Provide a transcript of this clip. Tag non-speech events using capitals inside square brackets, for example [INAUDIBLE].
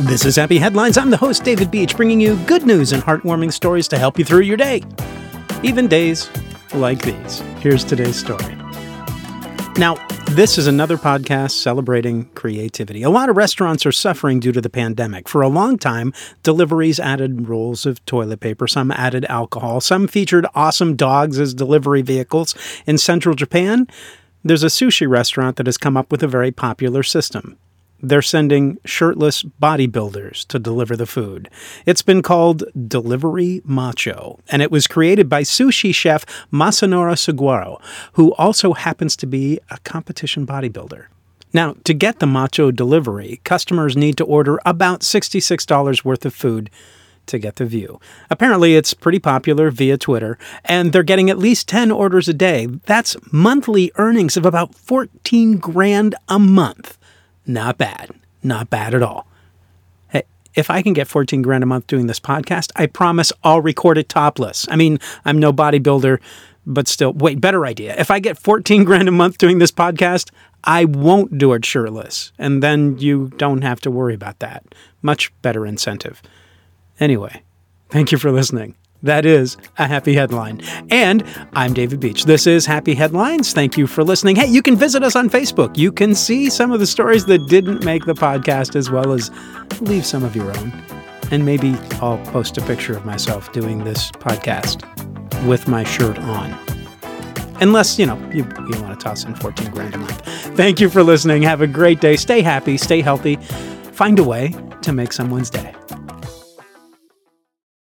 This is Happy Headlines. I'm the host, David Beach, bringing you good news and heartwarming stories to help you through your day. Even days like these. Here's today's story. Now, this is another podcast celebrating creativity. A lot of restaurants are suffering due to the pandemic. For a long time, deliveries added rolls of toilet paper, some added alcohol, some featured awesome dogs as delivery vehicles. In central Japan, there's a sushi restaurant that has come up with a very popular system they're sending shirtless bodybuilders to deliver the food. It's been called Delivery Macho, and it was created by sushi chef Masanori Sugawara, who also happens to be a competition bodybuilder. Now, to get the macho delivery, customers need to order about $66 worth of food to get the view. Apparently, it's pretty popular via Twitter, and they're getting at least 10 orders a day. That's monthly earnings of about 14 grand a month. Not bad. Not bad at all. Hey, if I can get 14 grand a month doing this podcast, I promise I'll record it topless. I mean, I'm no bodybuilder, but still, wait, better idea. If I get 14 [LAUGHS] grand a month doing this podcast, I won't do it shirtless. And then you don't have to worry about that. Much better incentive. Anyway, thank you for listening. That is a happy headline. And I'm David Beach. This is Happy Headlines. Thank you for listening. Hey, you can visit us on Facebook. You can see some of the stories that didn't make the podcast as well as leave some of your own. And maybe I'll post a picture of myself doing this podcast with my shirt on. Unless, you know, you, you want to toss in 14 grand a month. Thank you for listening. Have a great day. Stay happy, stay healthy. Find a way to make someone's day.